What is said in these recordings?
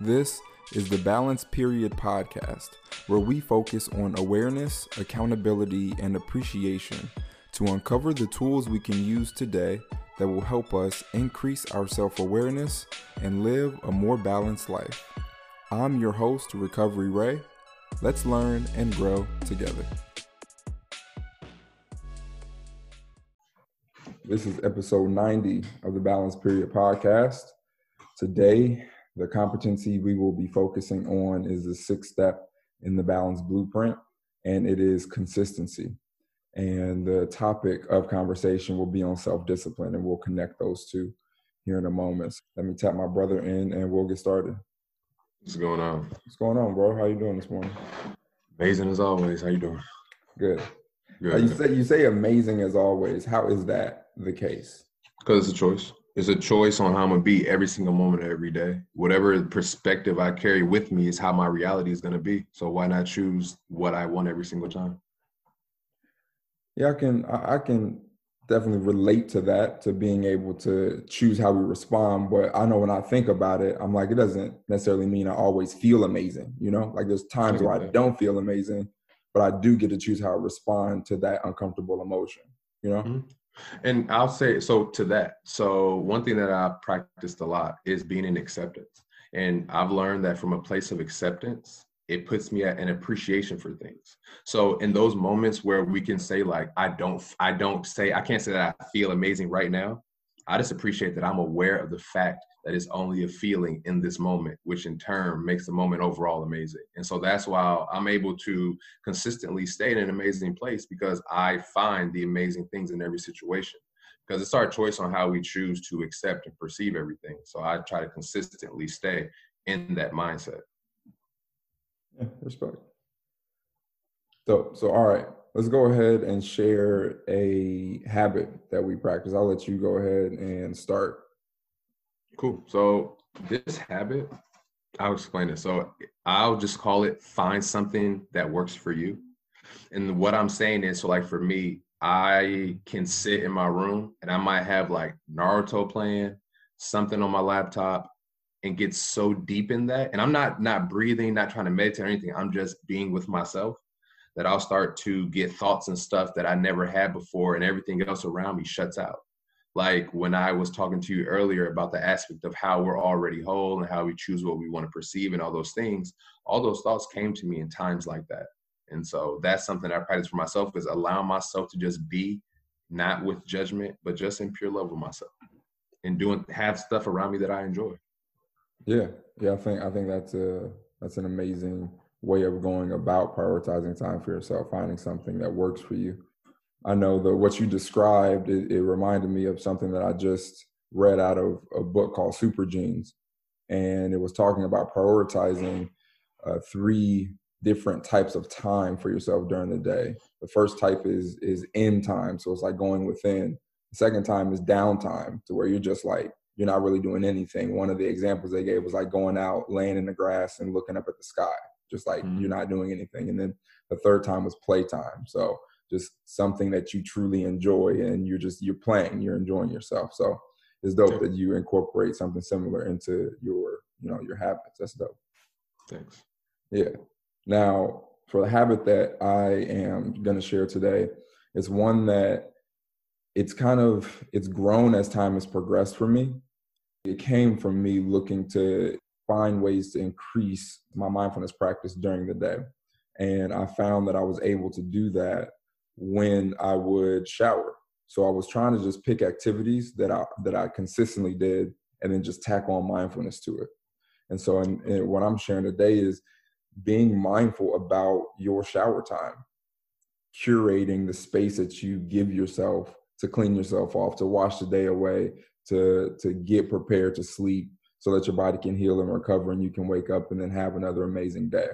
This is the Balance Period podcast, where we focus on awareness, accountability, and appreciation to uncover the tools we can use today that will help us increase our self awareness and live a more balanced life. I'm your host, Recovery Ray. Let's learn and grow together. This is episode 90 of the Balance Period podcast. Today, the competency we will be focusing on is the sixth step in the balance blueprint, and it is consistency. And the topic of conversation will be on self discipline, and we'll connect those two here in a moment. Let me tap my brother in, and we'll get started. What's going on? What's going on, bro? How you doing this morning? Amazing as always. How you doing? Good. Good. Uh, you say you say amazing as always. How is that the case? Because it's a choice. It's a choice on how I'm gonna be every single moment of every day. Whatever perspective I carry with me is how my reality is gonna be. So why not choose what I want every single time? Yeah, I can I can definitely relate to that, to being able to choose how we respond. But I know when I think about it, I'm like, it doesn't necessarily mean I always feel amazing, you know? Like there's times where I don't feel amazing, but I do get to choose how I respond to that uncomfortable emotion, you know? Mm-hmm. And I'll say so to that. So one thing that I practiced a lot is being in acceptance. And I've learned that from a place of acceptance, it puts me at an appreciation for things. So in those moments where we can say like I don't I don't say I can't say that I feel amazing right now. I just appreciate that I'm aware of the fact that it's only a feeling in this moment, which in turn makes the moment overall amazing. And so that's why I'm able to consistently stay in an amazing place because I find the amazing things in every situation. Because it's our choice on how we choose to accept and perceive everything. So I try to consistently stay in that mindset. Yeah, respect. So, so all right, let's go ahead and share a habit that we practice. I'll let you go ahead and start. Cool. So this habit, I'll explain it. So I'll just call it find something that works for you. And what I'm saying is, so like for me, I can sit in my room and I might have like Naruto playing, something on my laptop, and get so deep in that. And I'm not not breathing, not trying to meditate or anything. I'm just being with myself. That I'll start to get thoughts and stuff that I never had before, and everything else around me shuts out like when I was talking to you earlier about the aspect of how we're already whole and how we choose what we want to perceive and all those things, all those thoughts came to me in times like that. And so that's something I practice for myself is allowing myself to just be not with judgment, but just in pure love with myself and doing have stuff around me that I enjoy. Yeah. Yeah. I think I think that's a that's an amazing way of going about prioritizing time for yourself, finding something that works for you. I know that what you described, it, it, reminded me of something that I just read out of a book called Super Genes. And it was talking about prioritizing uh, three different types of time for yourself during the day. The first type is is in time, so it's like going within. The second time is downtime, to where you're just like you're not really doing anything. One of the examples they gave was like going out, laying in the grass, and looking up at the sky, just like mm-hmm. you're not doing anything. And then the third time was playtime. So just something that you truly enjoy and you're just you're playing you're enjoying yourself. So it's dope that you incorporate something similar into your you know your habits. That's dope. Thanks. Yeah. Now for the habit that i am going to share today it's one that it's kind of it's grown as time has progressed for me. It came from me looking to find ways to increase my mindfulness practice during the day. And i found that i was able to do that when I would shower. So I was trying to just pick activities that I that I consistently did and then just tack on mindfulness to it. And so and, and what I'm sharing today is being mindful about your shower time, curating the space that you give yourself to clean yourself off, to wash the day away, to to get prepared to sleep so that your body can heal and recover and you can wake up and then have another amazing day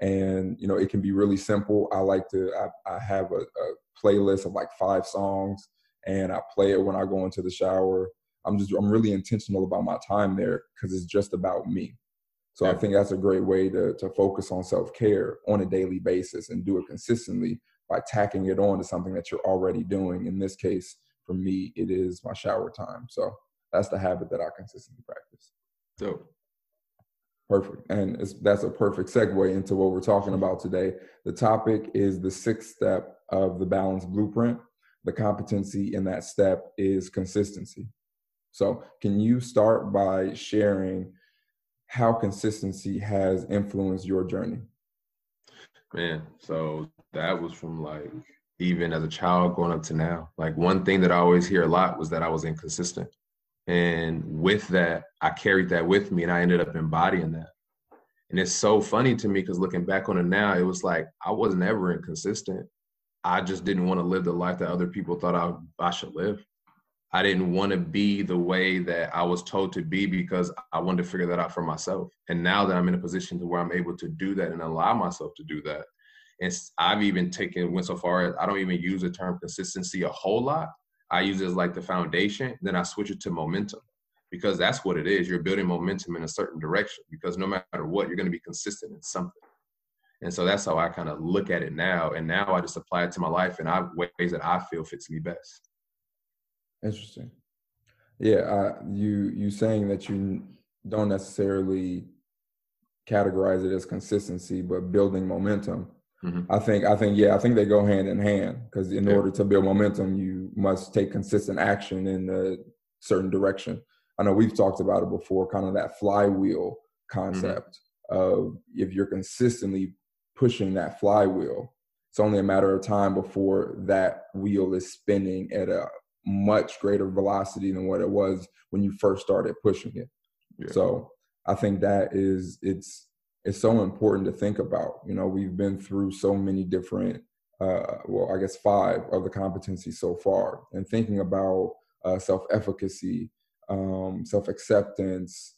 and you know it can be really simple. I like to i, I have a, a, playlist of like five songs and i play it when i go into the shower. I'm just i'm really intentional about my time there because it's just about me. So yeah. i think that's a great way to, to focus on self-care on a daily basis and do it consistently by tacking it on to something that you're already doing. In this case for me it is my shower time. So that's the habit that i consistently practice. So Perfect. And that's a perfect segue into what we're talking mm-hmm. about today. The topic is the sixth step of the balance blueprint. The competency in that step is consistency. So, can you start by sharing how consistency has influenced your journey? Man, so that was from like even as a child going up to now. Like one thing that I always hear a lot was that I was inconsistent. And with that, I carried that with me and I ended up embodying that. And it's so funny to me because looking back on it now, it was like I wasn't ever inconsistent. I just didn't want to live the life that other people thought I, I should live. I didn't want to be the way that I was told to be because I wanted to figure that out for myself. And now that I'm in a position to where I'm able to do that and allow myself to do that, and I've even taken went so far as I don't even use the term consistency a whole lot. I use it as like the foundation. Then I switch it to momentum because that's what it is. You're building momentum in a certain direction because no matter what, you're going to be consistent in something. And so that's how I kind of look at it now. And now I just apply it to my life in ways that I feel fits me best. Interesting. Yeah, you you saying that you don't necessarily categorize it as consistency, but building momentum. Mm-hmm. I think I think yeah, I think they go hand in hand because in yeah. order to build momentum, you must take consistent action in a certain direction. I know we've talked about it before, kind of that flywheel mm-hmm. concept mm-hmm. of if you're consistently pushing that flywheel, it's only a matter of time before that wheel is spinning at a much greater velocity than what it was when you first started pushing it. Yeah. So I think that is it's it's so important to think about. You know, we've been through so many different uh, well, I guess five of the competencies so far, and thinking about uh, self-efficacy, um, self-acceptance,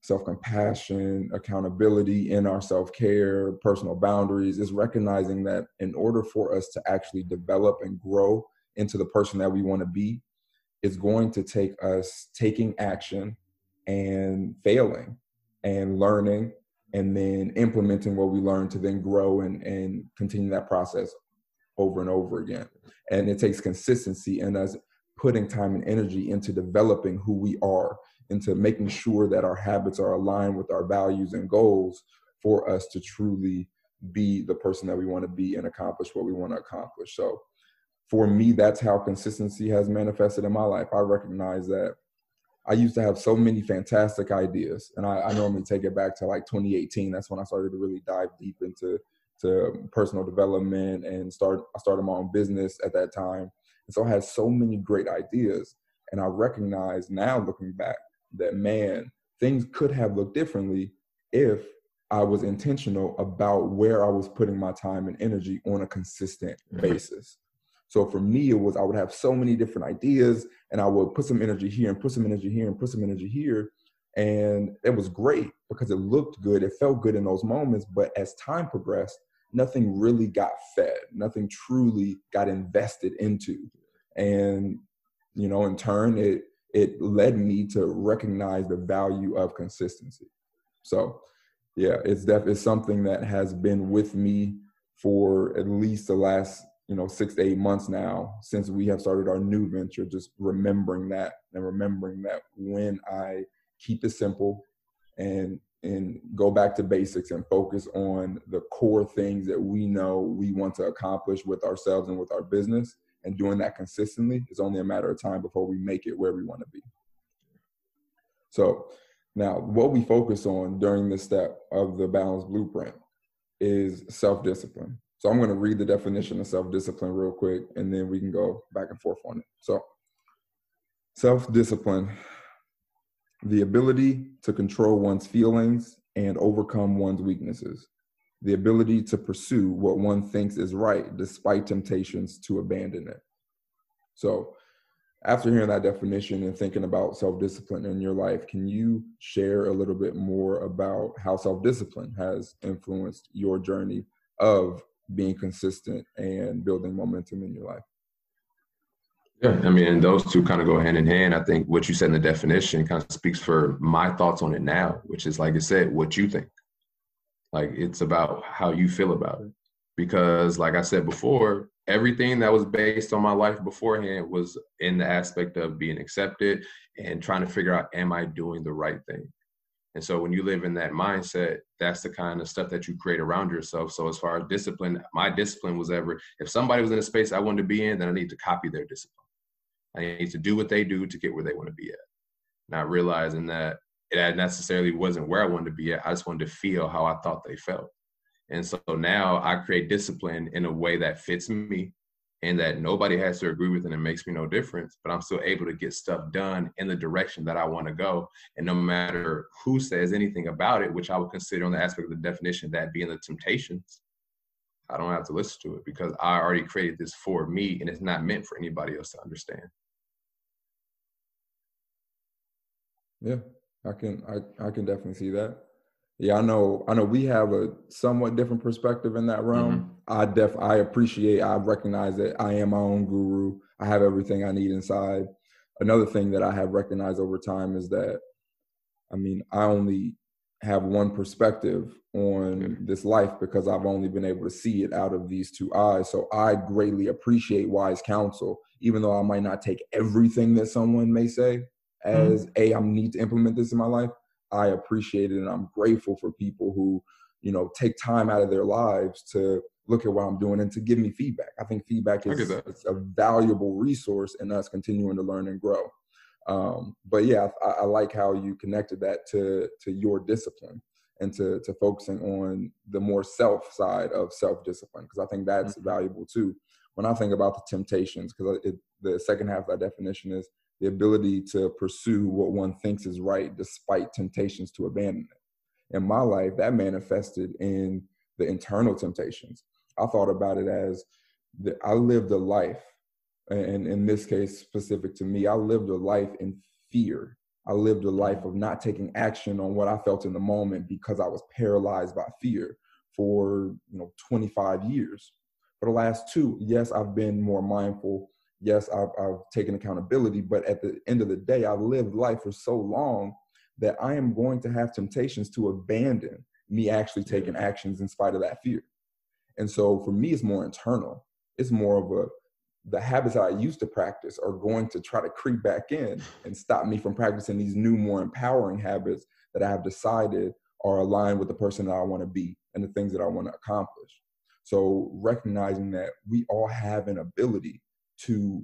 self-compassion, accountability in our self-care, personal boundaries is recognizing that in order for us to actually develop and grow into the person that we want to be is going to take us taking action and failing and learning and then implementing what we learn to then grow and, and continue that process over and over again. And it takes consistency and us putting time and energy into developing who we are, into making sure that our habits are aligned with our values and goals for us to truly be the person that we want to be and accomplish what we want to accomplish. So for me, that's how consistency has manifested in my life. I recognize that I used to have so many fantastic ideas, and I, I, normally take it back to like 2018. That's when I started to really dive deep into to personal development and start. I started my own business at that time, and so I had so many great ideas. And I recognize now, looking back, that man, things could have looked differently if I was intentional about where I was putting my time and energy on a consistent mm-hmm. basis. So for me, it was I would have so many different ideas and I would put some energy here and put some energy here and put some energy here. And it was great because it looked good. It felt good in those moments. But as time progressed, nothing really got fed, nothing truly got invested into. And, you know, in turn, it it led me to recognize the value of consistency. So yeah, it's definitely something that has been with me for at least the last you know six to eight months now since we have started our new venture just remembering that and remembering that when i keep it simple and and go back to basics and focus on the core things that we know we want to accomplish with ourselves and with our business and doing that consistently is only a matter of time before we make it where we want to be. So now what we focus on during this step of the balanced blueprint is self-discipline so I'm going to read the definition of self discipline real quick, and then we can go back and forth on it. So, self discipline, the ability to control one's feelings and overcome one's weaknesses, the ability to pursue what one thinks is right despite temptations to abandon it. So, after hearing that definition and thinking about self discipline in your life, can you share a little bit more about how self discipline has influenced your journey of being consistent and building momentum in your life. Yeah, I mean, those two kind of go hand in hand. I think what you said in the definition kind of speaks for my thoughts on it now, which is like I said, what you think. Like it's about how you feel about it. Because, like I said before, everything that was based on my life beforehand was in the aspect of being accepted and trying to figure out, am I doing the right thing? And so when you live in that mindset, that's the kind of stuff that you create around yourself. So as far as discipline, my discipline was ever if somebody was in a space I wanted to be in, then I need to copy their discipline. I need to do what they do to get where they want to be at. Not realizing that it necessarily wasn't where I wanted to be at. I just wanted to feel how I thought they felt. And so now I create discipline in a way that fits me and that nobody has to agree with and it makes me no difference, but I'm still able to get stuff done in the direction that I want to go. And no matter who says anything about it, which I would consider on the aspect of the definition that being the temptations, I don't have to listen to it because I already created this for me and it's not meant for anybody else to understand. Yeah, I can I, I can definitely see that. Yeah, I know. I know we have a somewhat different perspective in that realm. Mm-hmm. I def I appreciate. I recognize that I am my own guru. I have everything I need inside. Another thing that I have recognized over time is that, I mean, I only have one perspective on this life because I've only been able to see it out of these two eyes. So I greatly appreciate wise counsel, even though I might not take everything that someone may say as mm-hmm. a I need to implement this in my life. I appreciate it and I'm grateful for people who, you know, take time out of their lives to look at what I'm doing and to give me feedback. I think feedback is a valuable resource in us continuing to learn and grow. Um, but yeah, I, I, like how you connected that to to your discipline and to to focusing on the more self side of self discipline because I think that's mm-hmm. valuable too. When I think about the temptations, because the second half of that definition is the ability to pursue what one thinks is right despite temptations to abandon it. In my life, that manifested in the internal temptations. I thought about it as that I lived a life, and in this case, specific to me, I lived a life in fear. I lived a life of not taking action on what I felt in the moment because I was paralyzed by fear for you know 25 years. For the last two, yes, I've been more mindful yes, I've, I've taken accountability, but at the end of the day, I've lived life for so long that I am going to have temptations to abandon me actually taking actions in spite of that fear. And so for me, it's more internal. It's more of a the habits that I used to practice are going to try to creep back in and stop me from practicing these new, more empowering habits that I have decided are aligned with the person that I want to be and the things that I want to accomplish. So recognizing that we all have an ability to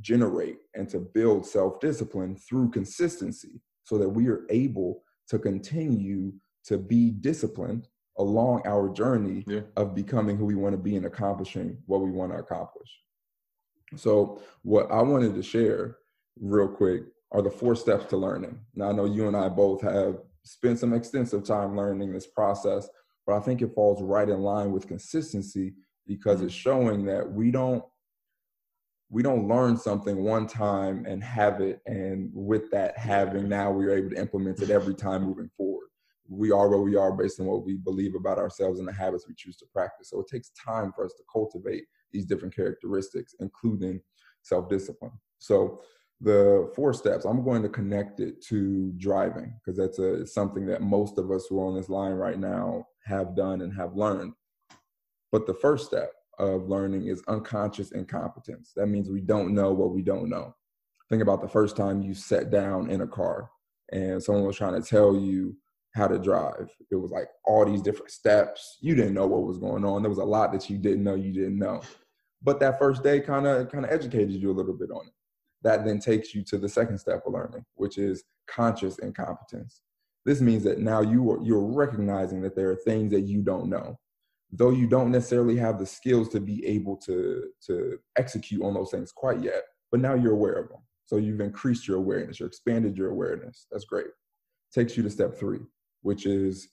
generate and to build self discipline through consistency so that we are able to continue to be disciplined along our journey yeah. of becoming who we want to be and accomplishing what we want to accomplish. So, what I wanted to share real quick are the four steps to learning. Now, I know you and I both have spent some extensive time learning this process, but I think it falls right in line with consistency because mm-hmm. it's showing that we don't we don't learn something one time and have it and with that having now we're able to implement it every time moving forward. We are where we are based on what we believe about ourselves and the habits we choose to practice. So it takes time for us to cultivate these different characteristics including self-discipline. So the four steps i'm going to connect it to driving because that's a, something that most of us who are on this line right now have done and have learned. But the first step of learning is unconscious incompetence. That means we don't know what we don't know. Think about the first time you sat down in a car and someone was trying to tell you how to drive. It was like all these different steps. You didn't know what was going on. There was a lot that you didn't know you didn't know. But that first day kind of kind of educated you a little bit on it. That then takes you to the second step of learning, which is conscious incompetence. This means that now you are you're recognizing that there are things that you don't know though you don't necessarily have the skills to be able to to execute on those things quite yet but now you're aware of them. So you've increased your awareness you've expanded your awareness. That's great. Takes you to step three which is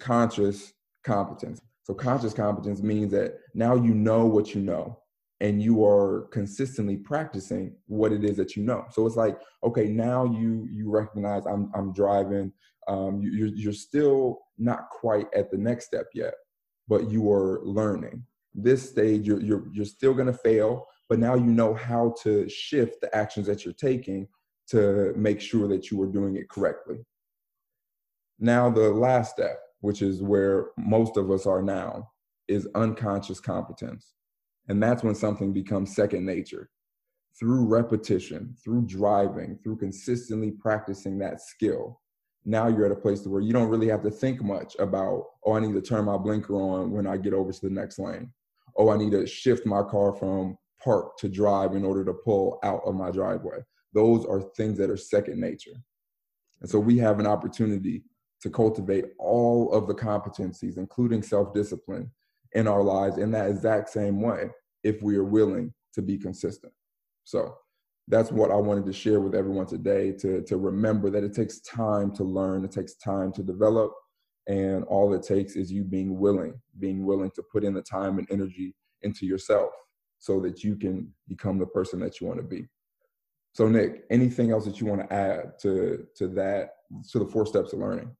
conscious competence. So conscious competence means that now you know what you know and you are consistently practicing what it is that you know. So it's like okay now you you recognize i'm i'm driving. Um, you, you're, you're still not quite at the next step yet but you are learning. This stage, you're, you're, you're still going to fail, but now you know how to shift the actions that you're taking to make sure that you are doing it correctly. Now, the last step, which is where most of us are now, is unconscious competence. And that's when something becomes second nature. Through repetition, through driving, through consistently practicing that skill, now you're at a place where you don't really have to think much about, oh, I need to turn my blinker on when I get over to the next lane. Oh, I need to shift my car from park to drive in order to pull out of my driveway. Those are things that are second nature. And so we have an opportunity to cultivate all of the competencies, including self discipline, in our lives in that exact same way if we are willing to be consistent. So that's what I wanted to share with everyone today to, to remember that it takes time to learn, it takes time to develop, and all it takes is you being willing, being willing to put in the time and energy into yourself so that you can become the person that you want to be. So Nick, anything else that you want to add to to that to the four steps of learning?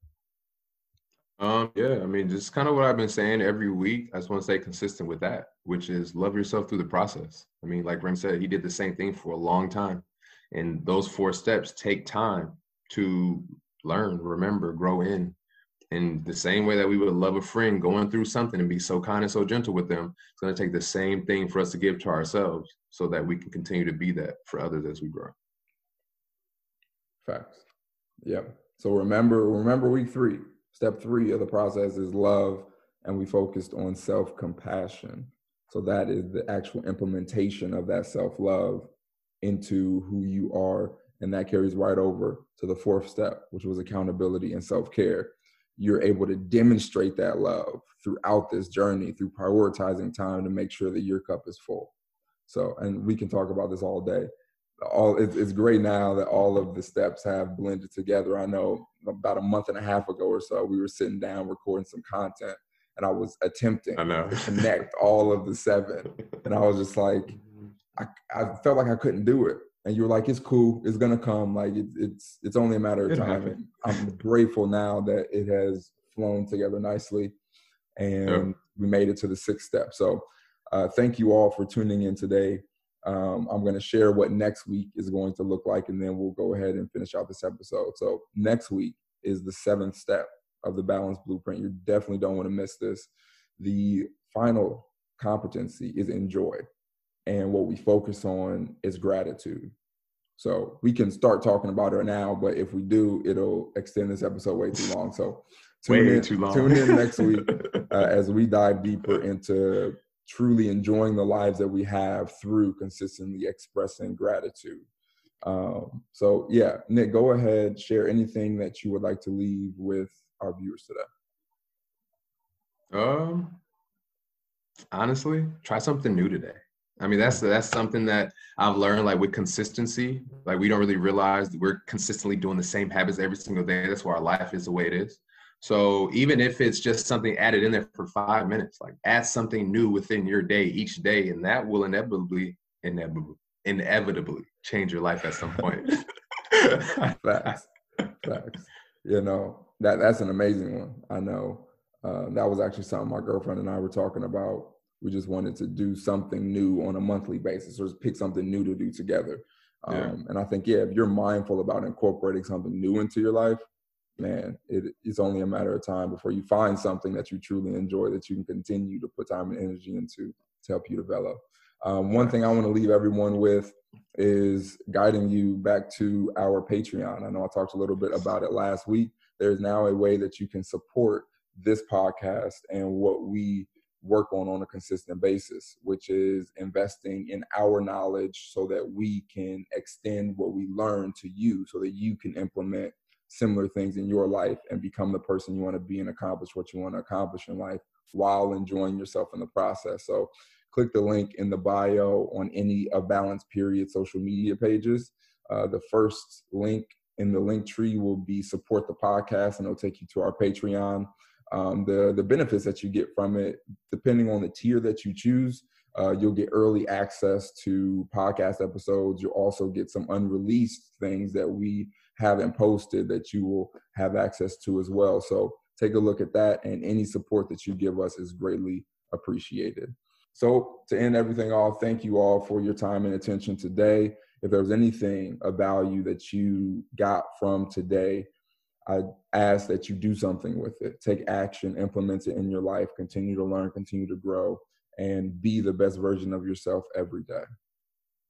Um, yeah, I mean, just kind of what I've been saying every week. I just want to stay consistent with that, which is love yourself through the process. I mean, like Ray said, he did the same thing for a long time. And those four steps take time to learn, remember, grow in. In the same way that we would love a friend going through something and be so kind and so gentle with them, it's going to take the same thing for us to give to ourselves so that we can continue to be that for others as we grow. Facts. Yep. So remember, remember week three Step three of the process is love, and we focused on self compassion. So that is the actual implementation of that self love into who you are. And that carries right over to the fourth step, which was accountability and self care. You're able to demonstrate that love throughout this journey through prioritizing time to make sure that your cup is full. So, and we can talk about this all day all it's, it's great now that all of the steps have blended together. I know about a month and a half ago or so, we were sitting down recording some content, and I was attempting I know. to connect all of the seven, and I was just like, I, I felt like I couldn't do it. And you were like, "It's cool. It's gonna come. Like it, it's it's only a matter of time." And I'm grateful now that it has flown together nicely, and yep. we made it to the sixth step. So, uh, thank you all for tuning in today. Um, I'm going to share what next week is going to look like, and then we'll go ahead and finish out this episode. So, next week is the seventh step of the balance blueprint. You definitely don't want to miss this. The final competency is enjoy, and what we focus on is gratitude. So, we can start talking about it now, but if we do, it'll extend this episode way too long. So, tune way in, too long. Tune in next week uh, as we dive deeper into truly enjoying the lives that we have through consistently expressing gratitude. Um, so, yeah, Nick, go ahead, share anything that you would like to leave with our viewers today. Um, honestly, try something new today. I mean, that's that's something that I've learned. Like with consistency, like we don't really realize we're consistently doing the same habits every single day. That's why our life is the way it is. So even if it's just something added in there for five minutes, like add something new within your day each day, and that will inevitably, inevitably, inevitably change your life at some point. Facts. Facts. You know, that that's an amazing one. I know. Uh, that was actually something my girlfriend and I were talking about. We just wanted to do something new on a monthly basis or pick something new to do together. Um, yeah. And I think, yeah, if you're mindful about incorporating something new into your life, man, it, it's only a matter of time before you find something that you truly enjoy that you can continue to put time and energy into to help you develop. Um, one thing I want to leave everyone with is guiding you back to our Patreon. I know I talked a little bit about it last week. There's now a way that you can support this podcast and what we work on on a consistent basis, which is investing in our knowledge so that we can extend what we learn to you so that you can implement similar things in your life and become the person you want to be and accomplish what you want to accomplish in life while enjoying yourself in the process. So click the link in the bio on any of Balance Period social media pages. Uh, the first link in the Linktree will be support the podcast and it'll take you to our Patreon. Um, the, the benefits that you get from it, depending on the tier that you choose, uh, you'll get early access to podcast episodes. You'll also get some unreleased things that we haven't posted that you will have access to as well. So take a look at that, and any support that you give us is greatly appreciated. So, to end everything off, thank you all for your time and attention today. If there was anything of value that you got from today, I ask that you do something with it. Take action, implement it in your life, continue to learn, continue to grow, and be the best version of yourself every day.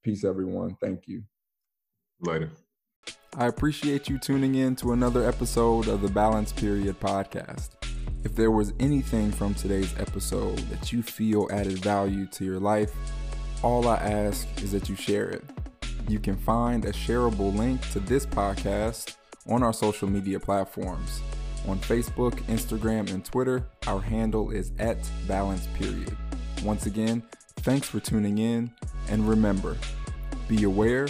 Peace, everyone. Thank you. Later. I appreciate you tuning in to another episode of the Balance Period podcast. If there was anything from today's episode that you feel added value to your life, all I ask is that you share it. You can find a shareable link to this podcast on our social media platforms. On Facebook, Instagram, and Twitter, our handle is at balance period. Once again, thanks for tuning in, and remember be aware,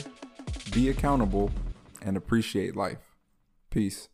be accountable, and appreciate life. Peace.